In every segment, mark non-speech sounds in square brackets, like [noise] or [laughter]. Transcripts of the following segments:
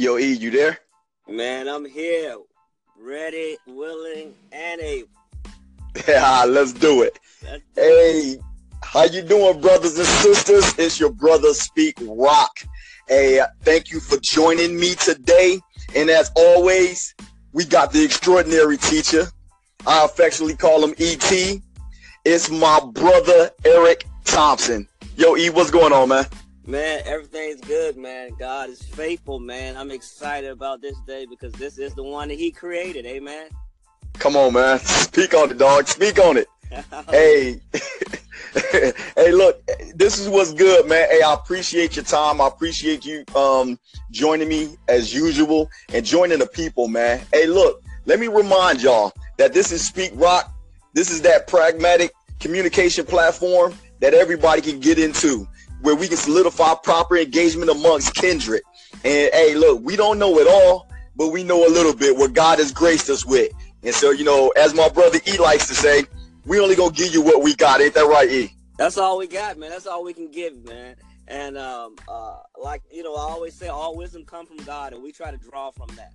Yo, E, you there? Man, I'm here, ready, willing, and able. Yeah, [laughs] let's do it. That's- Hey, how you doing, brothers and sisters? It's your brother Speak Rock. Hey, uh, thank you for joining me today. And as always, we got the extraordinary teacher. I affectionately call him ET. It's my brother Eric Thompson. Yo, E, what's going on, man? Man, everything's good, man. God is faithful, man. I'm excited about this day because this is the one that He created, amen. Come on, man. Speak on it, dog. Speak on it. [laughs] Hey, [laughs] hey, look, this is what's good, man. Hey, I appreciate your time. I appreciate you um joining me as usual and joining the people, man. Hey, look, let me remind y'all that this is Speak Rock. This is that pragmatic communication platform that everybody can get into where we can solidify proper engagement amongst kindred. And hey, look, we don't know it all, but we know a little bit what God has graced us with. And so, you know, as my brother E likes to say, we only gonna give you what we got. Ain't that right, E? That's all we got, man. That's all we can give, man. And um, uh, like you know, I always say, all wisdom come from God, and we try to draw from that.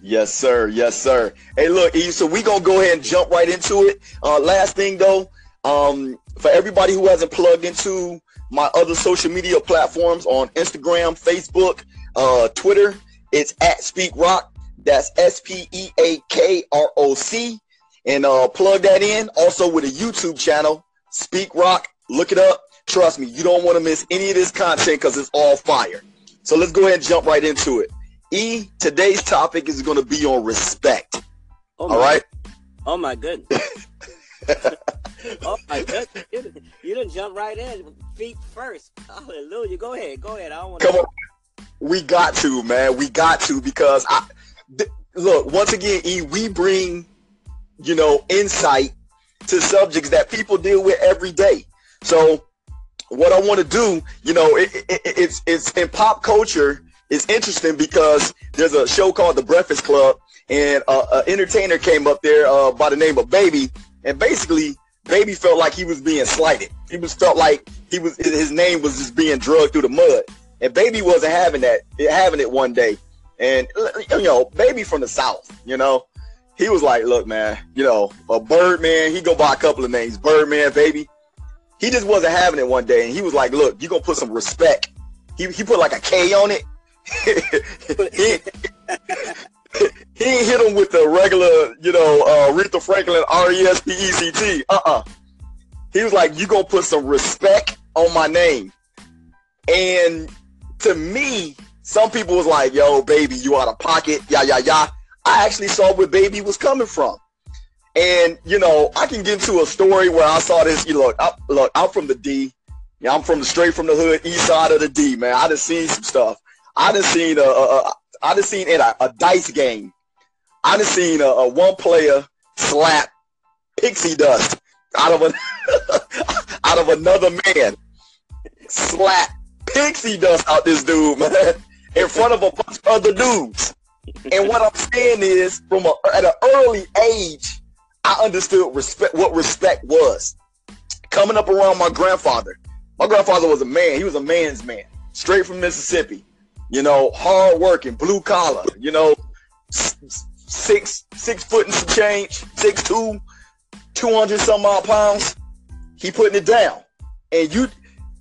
Yes, sir. Yes, sir. Hey, look, E, so we gonna go ahead and jump right into it. Uh, last thing though, um, for everybody who hasn't plugged into my other social media platforms on Instagram, Facebook, uh, Twitter, it's at Speak Rock. That's S P E A K R O C. And uh, plug that in. Also with a YouTube channel, Speak Rock. Look it up. Trust me, you don't want to miss any of this content because it's all fire. So let's go ahead and jump right into it. E, today's topic is going to be on respect. Oh my, All right. Oh my goodness. [laughs] oh my. You, done jump right in, feet first. Hallelujah. Go ahead. Go ahead. I want Come on. We got to, man. We got to because I th- look once again, E. We bring, you know, insight to subjects that people deal with every day. So, what I want to do, you know, it, it- it's it's in pop culture. It's interesting because there's a show called The Breakfast Club, and uh, an entertainer came up there uh, by the name of Baby, and basically, Baby felt like he was being slighted. He was felt like he was his name was just being drugged through the mud. And baby wasn't having that, having it one day. And you know, baby from the south, you know, he was like, "Look, man, you know, a Birdman. He go by a couple of names, Birdman, baby. He just wasn't having it one day, and he was like, "Look, you gonna put some respect." He he put like a K on it. [laughs] he, [laughs] he hit him with the regular, you know, uh, Aretha Franklin R E S P E C T. Uh uh He was like, "You gonna put some respect on my name," and to me, some people was like, "Yo, baby, you out of pocket." Yeah, yeah, yeah. I actually saw where baby was coming from, and you know, I can get into a story where I saw this. You look, I, look, I'm from the D. Yeah, I'm from the straight from the hood, east side of the D, man. I done seen some stuff. I done seen a, a I done seen in a, a dice game. I just seen a, a one player slap pixie dust out of a [laughs] out of another man. Slap pixie dust out this dude, [laughs] man, in front of a bunch of other dudes. And what I'm saying is, from a, at an early age, I understood respect what respect was. Coming up around my grandfather, my grandfather was a man. He was a man's man, straight from Mississippi. You know, hard working, blue collar. You know, six six foot and some change, six two, two hundred some odd pounds. He putting it down, and you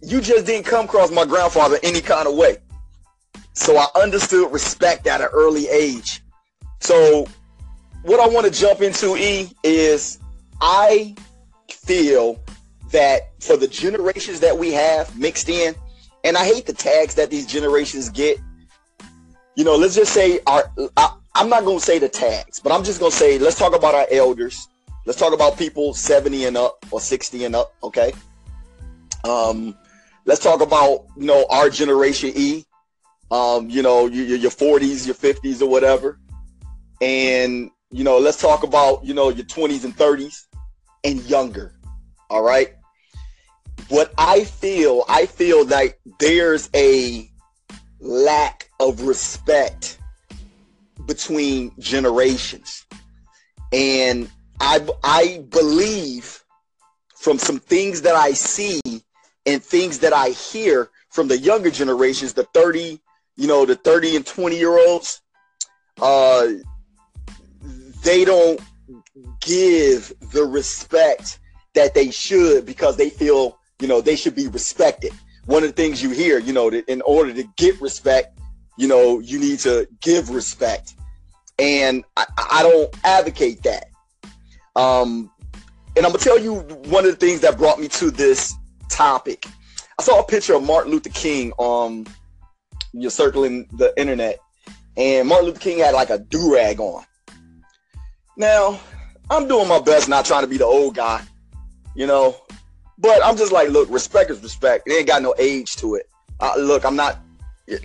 you just didn't come across my grandfather any kind of way. So I understood respect at an early age. So what I want to jump into, E, is I feel that for the generations that we have mixed in, and I hate the tags that these generations get. You know, let's just say our I, I'm not gonna say the tags, but I'm just gonna say let's talk about our elders. Let's talk about people 70 and up or 60 and up, okay? Um, let's talk about you know our generation E. Um, you know, your, your 40s, your 50s, or whatever. And you know, let's talk about you know your 20s and 30s and younger. All right. What I feel, I feel like there's a lack of respect between generations, and I I believe from some things that I see and things that I hear from the younger generations, the 30 you know, the 30 and 20 year olds, uh, they don't give the respect that they should because they feel, you know, they should be respected. One of the things you hear, you know, that in order to get respect, you know, you need to give respect. And I, I don't advocate that. Um, and I'm gonna tell you one of the things that brought me to this topic. I saw a picture of Martin Luther King um you're circling the internet, and Martin Luther King had like a do rag on. Now, I'm doing my best, not trying to be the old guy, you know, but I'm just like, look, respect is respect. It ain't got no age to it. Uh, look, I'm not.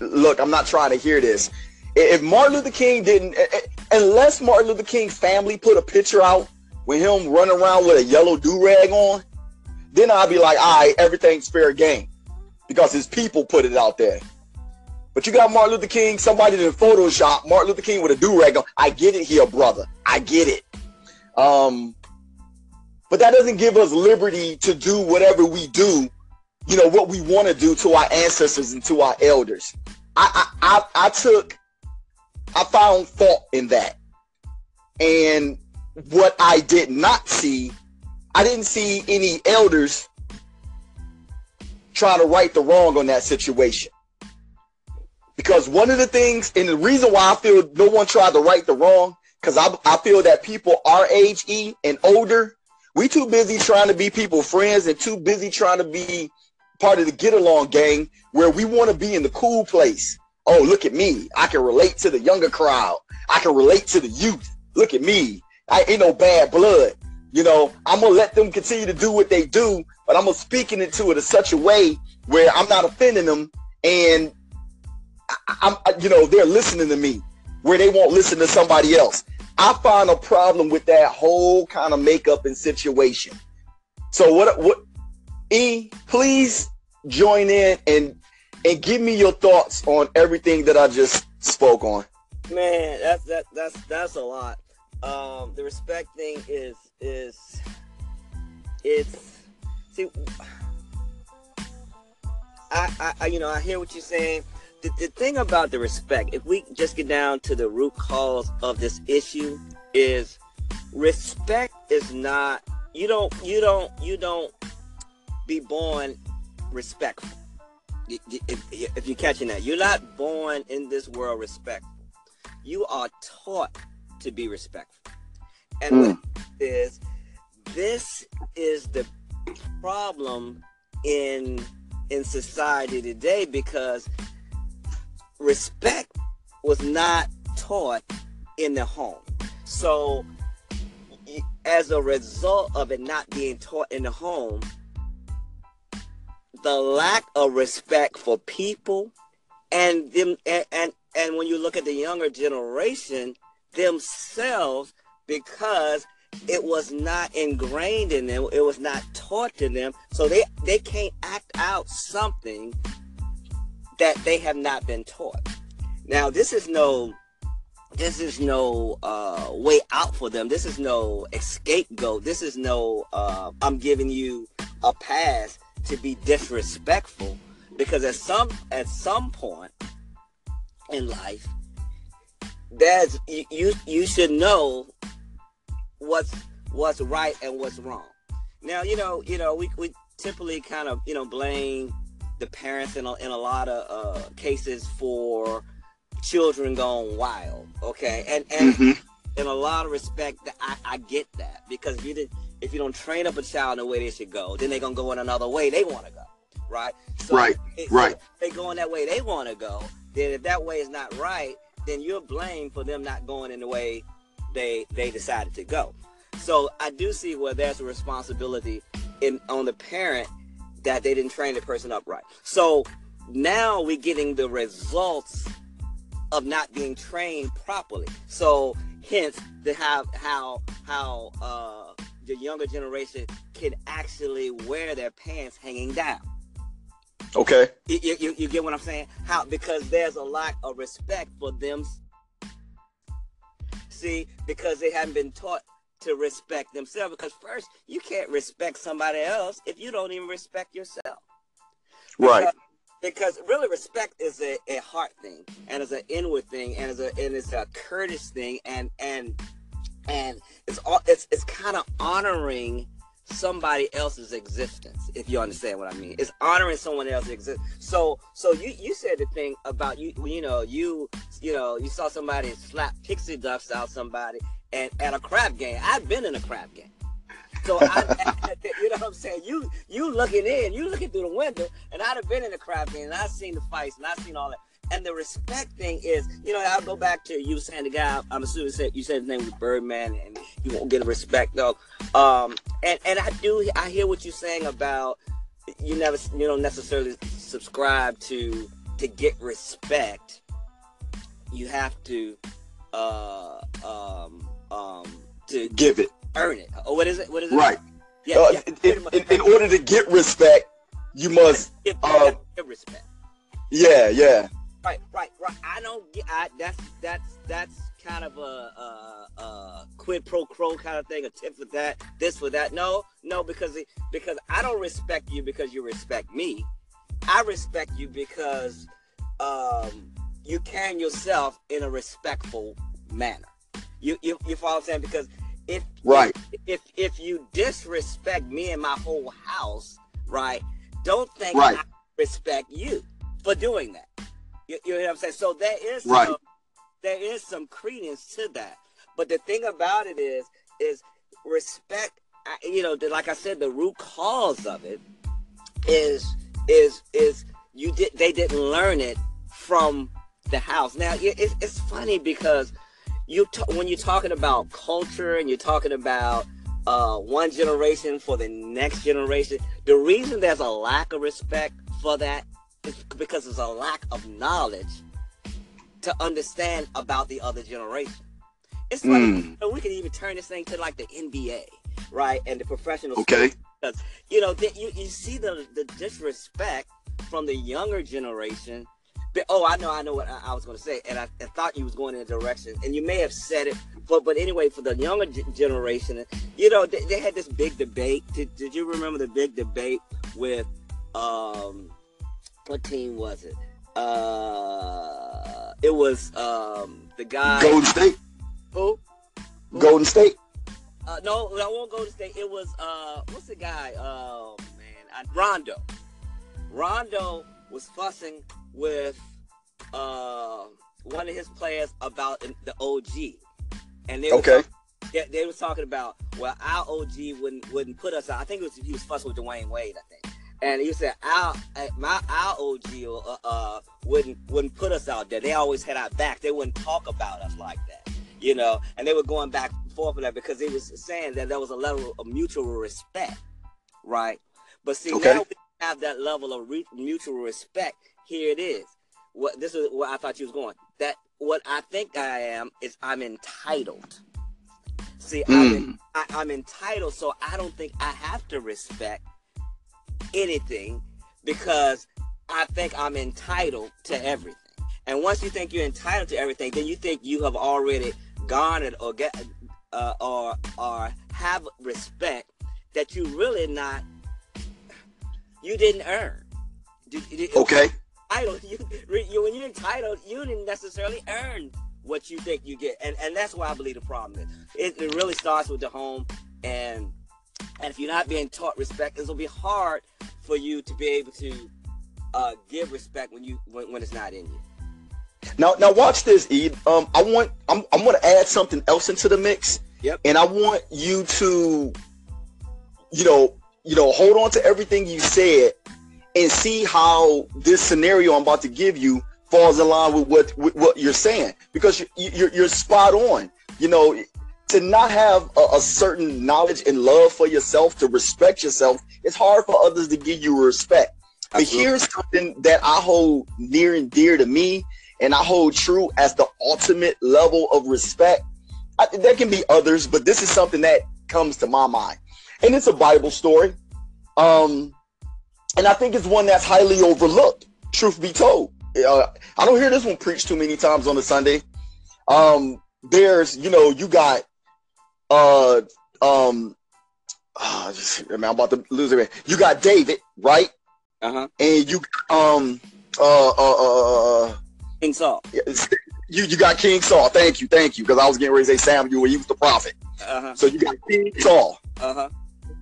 Look, I'm not trying to hear this. If Martin Luther King didn't, unless Martin Luther King's family put a picture out with him running around with a yellow do rag on, then I'd be like, all right, everything's fair game because his people put it out there. But you got Martin Luther King, somebody in Photoshop, Martin Luther King with a do rag on. I get it here, brother. I get it. Um, but that doesn't give us liberty to do whatever we do, you know, what we want to do to our ancestors and to our elders. I, I, I, I took, I found fault in that. And what I did not see, I didn't see any elders trying to right the wrong on that situation. Because one of the things, and the reason why I feel no one tried to right the wrong, because I, I feel that people our age, E, and older, we too busy trying to be people friends and too busy trying to be part of the get along gang where we want to be in the cool place. Oh, look at me. I can relate to the younger crowd. I can relate to the youth. Look at me. I ain't no bad blood. You know, I'm gonna let them continue to do what they do, but I'm gonna speak into it in such a way where I'm not offending them and I, am you know, they're listening to me where they won't listen to somebody else. I find a problem with that whole kind of makeup and situation. So what what E, please join in and and give me your thoughts on everything that I just spoke on. Man, that's that that's that's a lot. Um, the respect thing is is it's see I, I you know I hear what you're saying the, the thing about the respect, if we just get down to the root cause of this issue, is respect is not you don't you don't you don't be born respectful. If, if you're catching that, you're not born in this world respectful. You are taught to be respectful, and mm. is this is the problem in in society today because respect was not taught in the home. So, as a result of it not being taught in the home, the lack of respect for people and them and, and, and when you look at the younger generation themselves because it was not ingrained in them it was not taught to them so they they can't act out something that they have not been taught. Now, this is no this is no uh, way out for them. This is no scapegoat. This is no uh, I'm giving you a pass to be disrespectful because at some at some point in life, there's you you should know what's what's right and what's wrong. Now you know you know we we typically kind of you know blame the parents in a, in a lot of uh, cases for children going wild. Okay, and and mm-hmm. in a lot of respect, I, I get that because if you did if you don't train up a child in the way they should go, then they're gonna go in another way they want to go. Right. So right. It, right. they going that way they want to go. Then if that way is not right, then you're blamed for them not going in the way they they decided to go. So I do see where there's a responsibility in on the parent that they didn't train the person up right. So now we're getting the results of not being trained properly. So hence the how how how uh, the younger generation can actually wear their pants hanging down. Okay. You, you, you get what I'm saying? How because there's a lack of respect for them. See, because they haven't been taught to respect themselves because first you can't respect somebody else if you don't even respect yourself. Right. Because really respect is a, a heart thing and it's an inward thing and it's a and it's a courteous thing and and and it's all it's it's kind of honoring somebody else's existence if you understand what i mean. It's honoring someone else's existence so so you you said the thing about you you know you you know you saw somebody slap pixie dust out somebody and at a crap game i've been in a crap game so I, [laughs] [laughs] you know what I'm saying? You you looking in, you looking through the window, and I'd have been in the crap game, and I've seen the fights, and I've seen all that. And the respect thing is, you know, I'll go back to you saying the guy. I'm assuming said you said his name was Birdman, and you won't get a respect though. Um, and and I do, I hear what you're saying about you never, you don't necessarily subscribe to to get respect. You have to, uh, um, um, to give it earn it. Or what is it? What is it? Right. Yeah. Uh, yeah in, in, in, order to get respect, you must give, uh, give respect. Yeah, yeah. Right, right, right. I don't get. I, that's that's that's kind of a, a, a, quid pro quo kind of thing, a tip for that, this for that. No, no, because it, because I don't respect you because you respect me. I respect you because um, you can yourself in a respectful manner. You you you follow what I'm saying? Because if right if if you disrespect me and my whole house, right? Don't think right. I respect you for doing that. You, you, know what I'm saying? So there is right. some, there is some credence to that. But the thing about it is is respect. You know, like I said, the root cause of it is is is you did they didn't learn it from the house. Now it's, it's funny because you t- when you're talking about culture and you're talking about uh, one generation for the next generation, the reason there's a lack of respect for that is because there's a lack of knowledge to understand about the other generation. It's like mm. we can even turn this thing to like the NBA, right, and the professional. Okay. Because you know you you see the the disrespect from the younger generation but, oh, I know, I know what I, I was going to say, and I, I, thought you was going in a direction, and you may have said it, but but anyway, for the younger g- generation, you know, they, they, had this big debate. Did, did you remember the big debate with um, what team was it? Uh, it was um the guy Golden State. Who? Who? Golden State. Uh, no, I won't go to state. It was uh, what's the guy? Oh man, I, Rondo. Rondo was fussing with uh, one of his players about the OG, and they okay. yeah, they was talking about well, our OG wouldn't wouldn't put us out. I think it was he was fussing with Dwyane Wade, I think, and he said our uh, my our OG uh, uh, wouldn't wouldn't put us out there. They always had our back. They wouldn't talk about us like that, you know. And they were going back and forth with that because he was saying that there was a level of mutual respect, right? But see, okay. now we have that level of re- mutual respect. Here it is what this is what I thought you was going. That what I think I am is I'm entitled. See, mm. I'm, I, I'm entitled, so I don't think I have to respect anything because I think I'm entitled to everything. And once you think you're entitled to everything, then you think you have already garnered or get uh, or or have respect that you really not you didn't earn. okay entitled. You, you when you're entitled, you didn't necessarily earn what you think you get, and and that's why I believe the problem is. It, it really starts with the home, and and if you're not being taught respect, it'll be hard for you to be able to uh, give respect when you when, when it's not in you. Now, now watch this, Ed. Um, I want I'm I'm going to add something else into the mix. Yep. And I want you to, you know, you know, hold on to everything you said and see how this scenario I'm about to give you falls in line with what with what you're saying because you, you're you're spot on. You know, to not have a, a, certain knowledge and love for yourself, to respect yourself, it's hard for others to give you respect. But here's something that I hold near and dear to me, and I hold true as the ultimate level of respect. I, there can be others, but this is something that comes to my mind, and it's a Bible story. Um, and I think it's one that's highly overlooked. Truth be told, uh, I don't hear this one preached too many times on a Sunday. Um, there's, you know, you got, uh, um, oh, just, I'm about to lose it. You got David, right? Uh huh. And you, um, Uh, uh, uh, uh King Saul. You you got King Saul. Thank you, thank you. Because I was getting ready to say Samuel. He was the prophet. Uh-huh. So you got King Saul. Uh huh.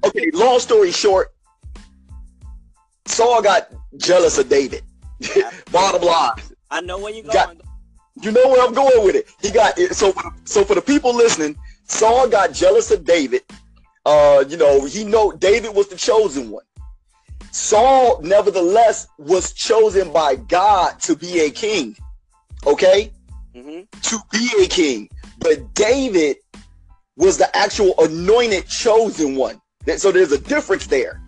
Okay. Long story short, Saul got jealous of David. [laughs] Bottom line. I know where you're going. Got, you know where I'm going with it. He got it. So so for the people listening, Saul got jealous of David. Uh, you know, he know David was the chosen one. Saul, nevertheless, was chosen by God to be a king. Okay? Mm-hmm. To be a king. But David was the actual anointed chosen one. So there's a difference there.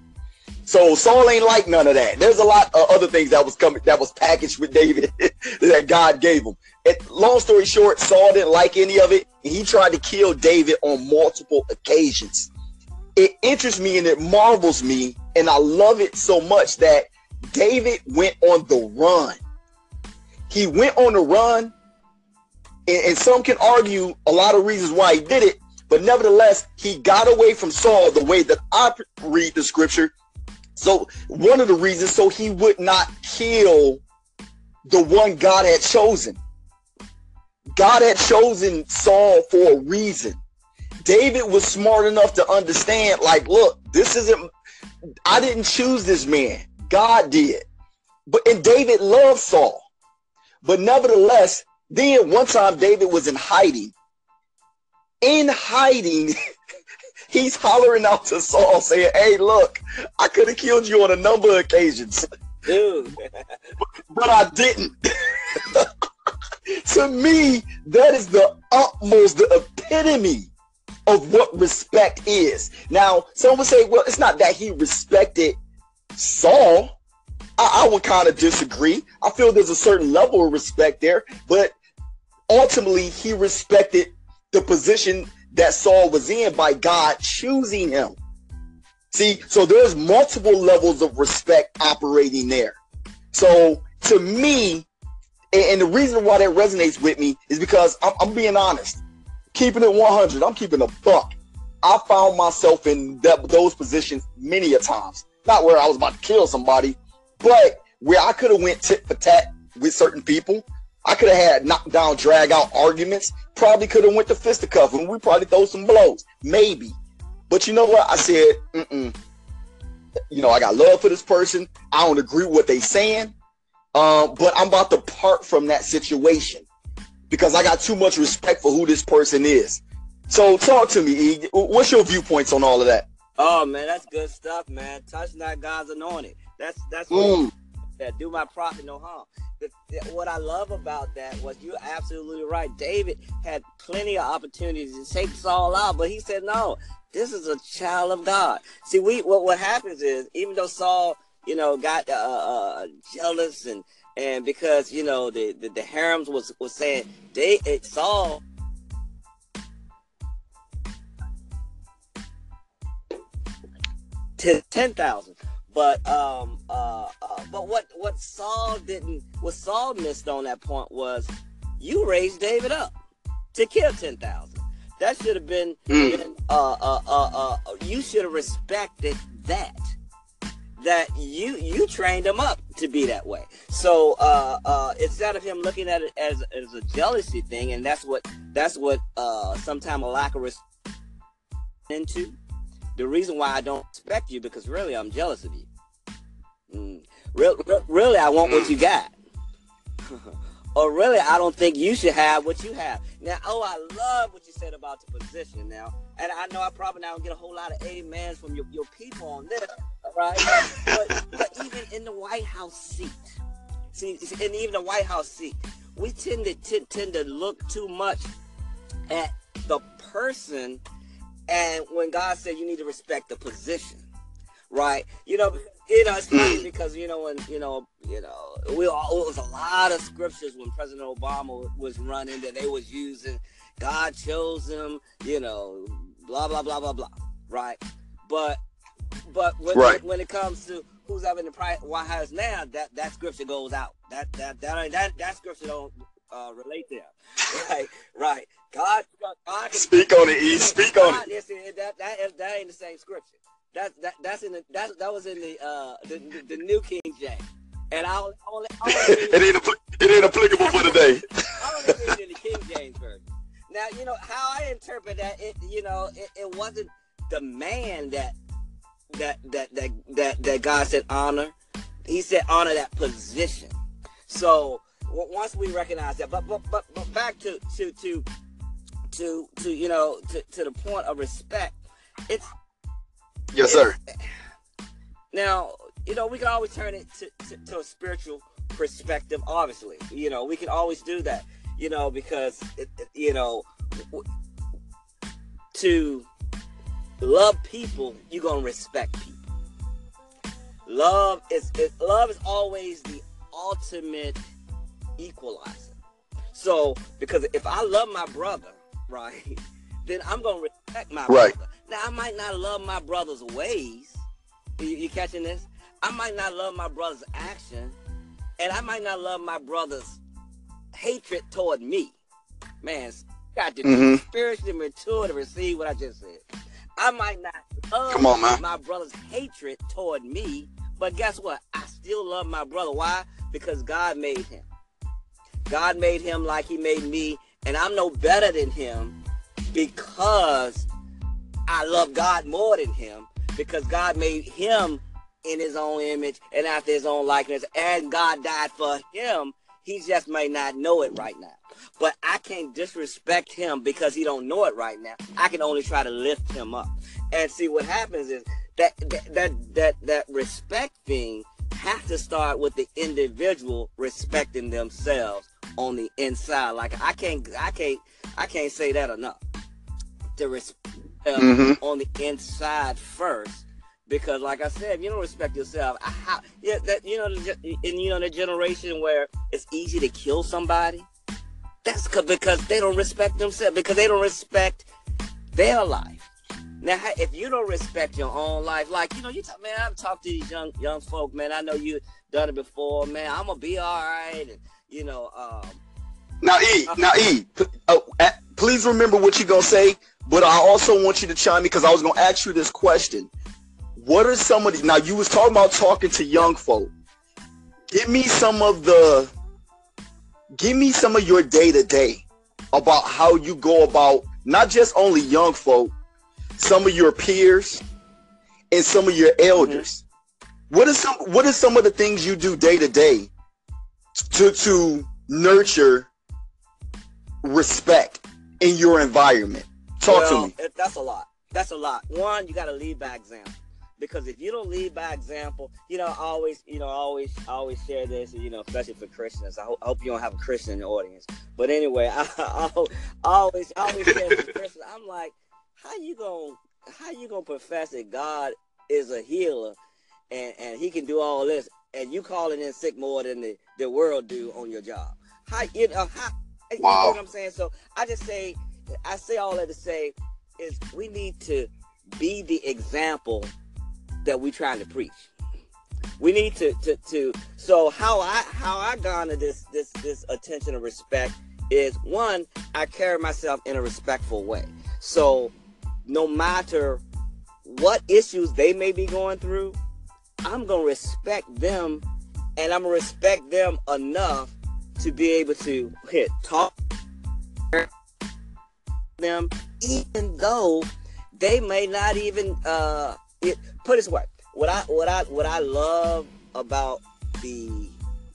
So Saul ain't like none of that. There's a lot of other things that was coming that was packaged with David [laughs] that God gave him. Long story short, Saul didn't like any of it. and he tried to kill David on multiple occasions. It interests me and it marvels me, and I love it so much that David went on the run. He went on the run, and, and some can argue a lot of reasons why he did it, but nevertheless, he got away from Saul the way that I read the scripture. So one of the reasons, so he would not kill the one God had chosen. God had chosen Saul for a reason. David was smart enough to understand, like, look, this isn't, I didn't choose this man. God did. But and David loved Saul. But nevertheless, then one time David was in hiding. In hiding, [laughs] he's hollering out to Saul saying, Hey, look, I could have killed you on a number of occasions. Dude. [laughs] but, I didn't. [laughs] to me, that is the utmost, the epitome of what respect is. Now, some would say, well, it's not that he respected Saul. I, I would kind of disagree. I feel there's a certain level of respect there, but ultimately, he respected the position that Saul was in by God choosing him. See, so there's multiple levels of respect operating there. So to me, and, the reason why that resonates with me is because I'm, I'm being honest, keeping it 100. I'm keeping a buck. I found myself in that, those positions many a times. Not where I was about to kill somebody, but where I could have went tit for tat with certain people. I could have had knockdown, drag out arguments. Probably could have went to fisticuff and we probably throw some blows. Maybe. But you know what? I said, Mm-mm. you know, I got love for this person. I don't agree with what they saying. Um, but I'm about to part from that situation because I got too much respect for who this person is. So talk to me, E. What's your viewpoints on all of that? Oh man, that's good stuff, man. Touch not God's anointed. That's that's mm. do my prophet no harm. What I love about that was you're absolutely right. David had plenty of opportunities to take Saul out, but he said no. This is a child of God. See, we what what happens is even though Saul you know, got uh, uh, jealous and and because you know the the, the harems was was saying they it saw ten thousand. But um uh, uh, but what what Saul didn't what Saul missed on that point was you raised David up to kill ten thousand. That should have been, mm. been uh, uh, uh, uh, you should have respected that that you you trained him up to be that way. So uh, uh, instead of him looking at it as as a jealousy thing, and that's what that's what uh, sometimes a lack of respect into. The reason why I don't respect you because really I'm jealous of you. Mm. Re- re- really, I want what you got. [laughs] or really, I don't think you should have what you have. Now, oh, I love what you said about the position now. And I know I probably not get a whole lot of amens from your, your people on this, right? but, but even in the White House seat, see, and even the White House seat, we tend to t- tend to look too much at the person, and when God said you need to respect the position, right? You know, you know, it's funny because you know when you know, you know, we all, it was a lot of scriptures when President Obama was running that they was using. God chose him, you know, blah blah blah blah blah, right? But but when, right. when it comes to who's having the White House now, that that scripture goes out. That that that that, that scripture don't uh, relate there. [laughs] Right, right. God, God speak on it. E. Speak God, on it. That, that, that ain't the same scripture. That, that that's in the that that was in the uh the, the, the New King James. And I'll only, [laughs] it ain't it ain't applicable for today. [laughs] I only read in the King James version. Now you know how I interpret that. It you know it, it wasn't the man that that that that that that God said honor. He said honor that position. So once we recognize that, but but but, but back to to to to to you know to, to the point of respect. It's yes, sir. Now you know we can always turn it to, to, to a spiritual perspective. Obviously, you know we can always do that. You know because it, it, you know to love people, you're gonna respect people. Love is, is love is always the ultimate equalizer. So because if I love my brother, right, [laughs] then I'm gonna respect my right. brother. Now I might not love my brother's ways. You, you catching this? I might not love my brother's action, and I might not love my brother's hatred toward me. Man, got to mm-hmm. be spiritually mature to receive what I just said. I might not love Come on, man. my brother's hatred toward me, but guess what? I still love my brother. Why? Because God made him. God made him like he made me, and I'm no better than him because I love God more than him because God made him in his own image and after his own likeness, and God died for him. He just may not know it right now. But I can't disrespect him because he don't know it right now. I can only try to lift him up. And see what happens is that that that that, that respect thing has to start with the individual respecting themselves on the inside. Like I can't I can't I can't say that enough. To respect mm-hmm. on the inside first because like I said, if you don't respect yourself, how, yeah, that you know, in you know the generation where it's easy to kill somebody, that's because they don't respect themselves because they don't respect their life. Now, if you don't respect your own life, like you know, you talk, man, I've talked to these young young folk, man. I know you done it before, man. I'm gonna be all right, and you know. Um, now, E, now E, oh, please remember what you're gonna say, but I also want you to chime in because I was gonna ask you this question what are some of the now you was talking about talking to young folk give me some of the give me some of your day to day about how you go about not just only young folk some of your peers and some of your elders mm-hmm. what is some what are some of the things you do day to day to to nurture respect in your environment talk well, to me that's a lot that's a lot one you got to lead by example because if you don't lead by example, you know, I always, you know, I always, I always share this, you know, especially for Christians. I, ho- I hope you don't have a Christian in the audience. But anyway, [laughs] I, I, I always, I always share for [laughs] Christians. I'm like, how you gonna, how you gonna profess that God is a healer, and and He can do all this, and you calling in sick more than the the world do on your job? How you know how? Wow. You know what I'm saying? So I just say, I say all that to say is we need to be the example that we trying to preach. We need to to to so how I how I garner this this this attention and respect is one, I carry myself in a respectful way. So no matter what issues they may be going through, I'm gonna respect them and I'm gonna respect them enough to be able to hit talk them even though they may not even uh it, put this way, what I what I what I love about the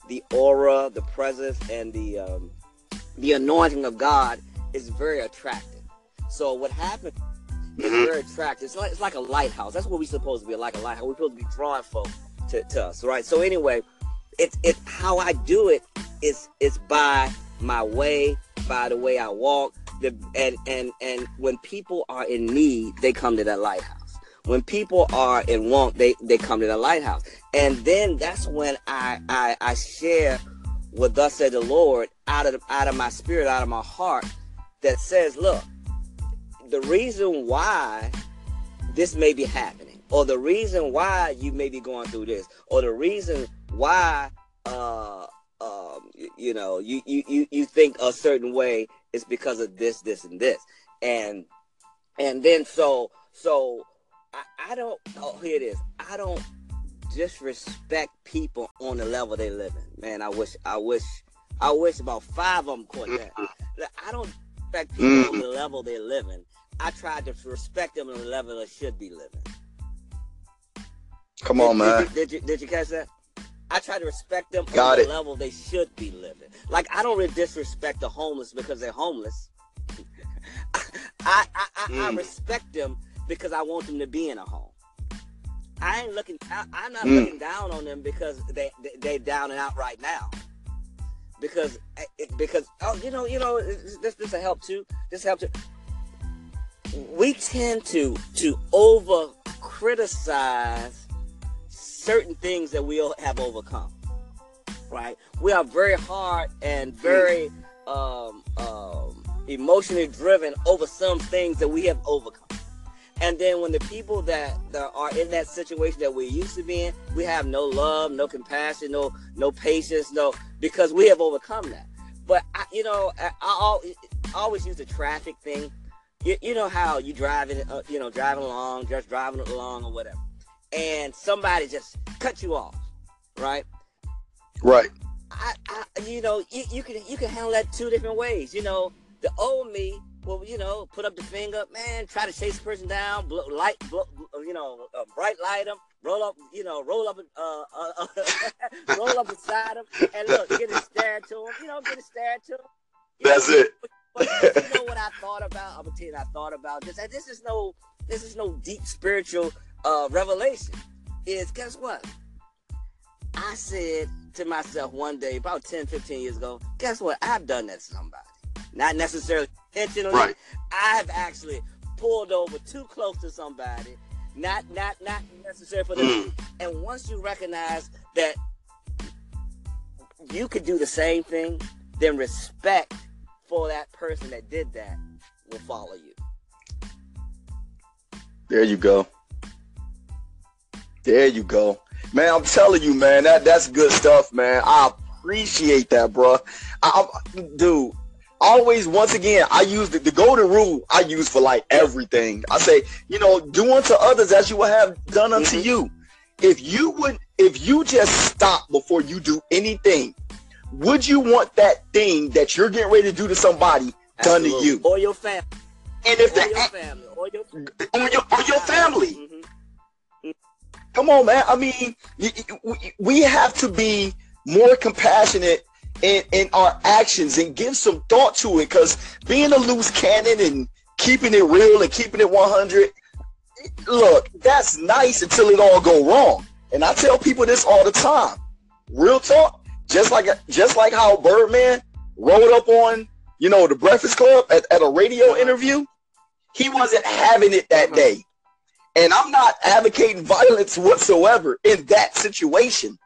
the aura, the presence, and the um, the anointing of God is very attractive. So what happens is mm-hmm. very attractive. It's like it's like a lighthouse. That's what we're supposed to be like a lighthouse. We're supposed to be drawing folk to, to us, right? So anyway, it's it's how I do it is it's by my way, by the way I walk, the and and and when people are in need, they come to that lighthouse when people are in want, they, they come to the lighthouse. And then that's when I, I, I share what thus said the Lord out of, out of my spirit, out of my heart, that says, look, the reason why this may be happening, or the reason why you may be going through this, or the reason why, uh, um, you, you know, you, you, you think a certain way is because of this, this, and this. And, and then so, so I, I don't. Oh, here it is. I don't. disrespect people on the level they live in. Man, I wish, I wish, I wish about five of them caught that. I don't respect people mm. on the level they're living. I tried to respect them on the level they should be living. Come on, did, man. Did, did, you, did you catch that? I try to respect them Got on it. the level they should be living. Like I don't really disrespect the homeless because they're homeless. [laughs] I I, I, mm. I, respect them because I want them to be in a home. I ain't looking. I, am not mm. looking down on them because they, they they down and out right now. Because because oh you know you know this this a help too. This help too. We tend to to over criticize certain things that we have overcome. Right? We are very hard and very um, um, emotionally driven over some things that we have overcome. And then when the people that, that are in that situation that we used to be in, we have no love, no compassion, no no patience, no because we have overcome that. But I, you know, I, I, always use the traffic thing. You, you know how you driving, uh, you know, driving along, just driving along or whatever and somebody just cut you off, right? Right. I, I you know, you, you can you can handle that two different ways. You know, the old me will, you know, put up the finger, man, try to chase the person down, blow, light, blow, you know, uh, bright light them, roll up, you know, roll up, uh, uh, uh [laughs] roll up beside them, and look, get a stare to them, you know, get a stare to them. That's know, it. But, but you know what I thought about? I'm gonna tell you, I thought about this. and This is no, this is no deep spiritual uh, revelation is guess what? I said to myself one day, about 10, 15 years ago, guess what? I've done that to somebody. Not necessarily intentionally. Right. I've actually pulled over too close to somebody. Not not not necessary for the mm. and once you recognize that you could do the same thing, then respect for that person that did that will follow you. There you go. There you go. Man, I'm telling you, man, that that's good stuff, man. I appreciate that, bro. I, I, dude, always, once again, I use the, the, golden rule I use for like everything. I say, you know, do unto others as you will have done unto mm-hmm. you. If you would, if you just stop before you do anything, would you want that thing that you're getting ready to do to somebody Absolutely. done to you? Or your family. And if or the, your family. Or your, or your, or your family. Mm-hmm. Come on, man. I mean, we have to be more compassionate in, in our actions and give some thought to it because being a loose cannon and keeping it real and keeping it 100, look, that's nice until it all go wrong. And I tell people this all the time. Real talk, just like just like how Birdman rolled up on, you know, the Breakfast Club at, at a radio uh-huh. interview, he wasn't having it that uh-huh. day. And I'm not advocating violence whatsoever in that situation.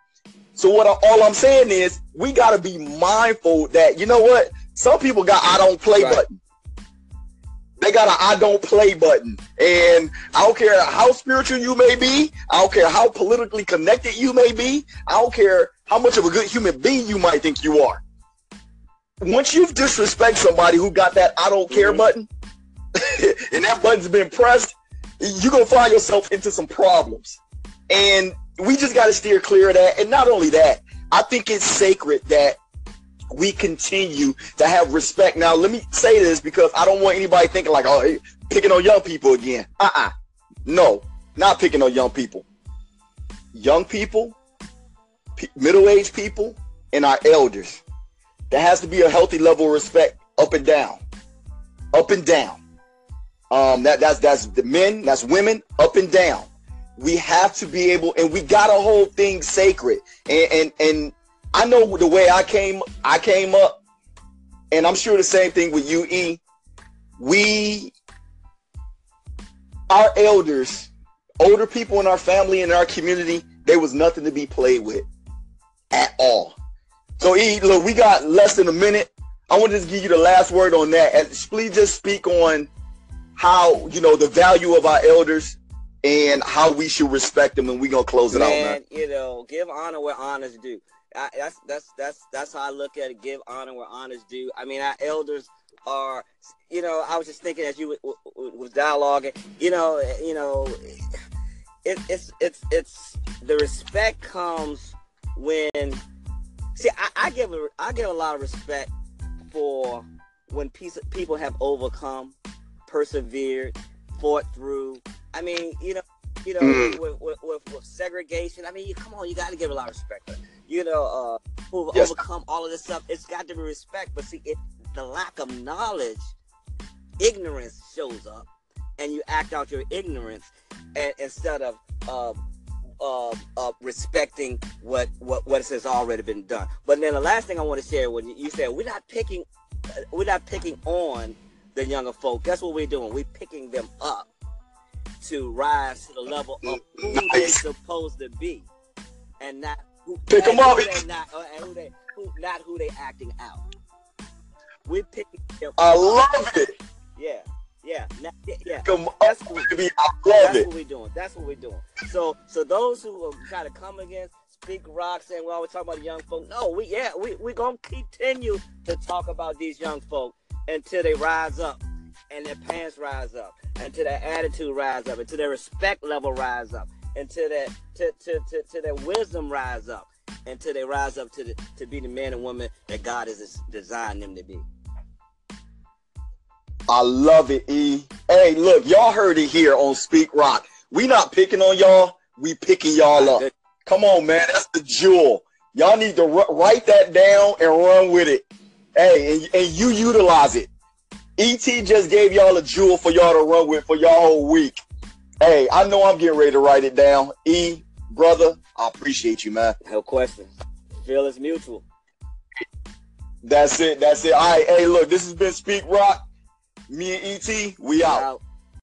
So what I, all I'm saying is we got to be mindful that you know what? Some people got I don't play right. button. They got a I don't play button. And I don't care how spiritual you may be. I don't care how politically connected you may be. I don't care how much of a good human being you might think you are. Once you've disrespect somebody who got that I don't care mm-hmm. button, [laughs] and that button's been pressed, you're gonna find yourself into some problems. And we just gotta steer clear of that. And not only that, I think it's sacred that we continue to have respect. Now, let me say this because I don't want anybody thinking like, oh, picking on young people again. Uh-uh. No, not picking on young people. Young people, p- middle-aged people, and our elders. There has to be a healthy level of respect up and down. Up and down. Um, that that's that's the men, that's women, up and down. We have to be able, and we gotta hold things sacred. And and and I know the way I came, I came up, and I'm sure the same thing with you, E. We, our elders, older people in our family and our community, there was nothing to be played with at all. So E, look, we got less than a minute. I want to just give you the last word on that. And please just speak on how you know the value of our elders and how we should respect them, and we're gonna close it man, out, man. You know, give honor where honor's due. I, that's that's that's that's how I look at it. Give honor where honor's due. I mean, our elders are. You know, I was just thinking as you was dialoguing. You know, eh, you know, it, it's it's it's the respect comes when see I, I give a, I give a lot of respect for when piece, people have overcome, persevered, fought through. I mean, you know, you know, mm. with, with, with, with, segregation. I mean, you, come on, you got to give a lot of respect. You know, uh, who've yes. overcome all of this stuff. It's got to be respect. But see, it, the lack of knowledge, ignorance shows up, and you act out your ignorance, and instead of uh, uh, uh, respecting what what what has already been done. But then the last thing I want to share with you, you said we're not picking, uh, we're not picking on the younger folk. That's what we're doing. We're picking them up to rise to the level of who nice. they're supposed to be, and not who, pick them up. Who not, uh, and who they, who, not who they acting out. We're picking them. I love it. Yeah. Yeah, yeah. Come that's on, what, baby. I love that's it. what we're doing. That's what we're doing. So, so those who are kind of come against Speak Rock saying Well, we always talk about young folk. No, we yeah, we we gonna continue to talk about these young folk until they rise up and their pants rise up, until their attitude rise up, until their respect level rise up, until their to, to, to, to their wisdom rise up, until they rise up to the, to be the man and woman that God has designed them to be. I love it, E. Hey, look, y'all heard it here on Speak Rock. We not picking on y'all. We picking y'all up. Come on, man. That's the jewel. Y'all need to r- write that down and run with it. Hey, and, and you utilize it. ET just gave y'all a jewel for y'all to run with for y'all whole week. Hey, I know I'm getting ready to write it down. E, brother, I appreciate you, man. No question. Feel is mutual. That's it. That's it. All right. Hey, look, this has been Speak Rock. Me and ET, we out. out.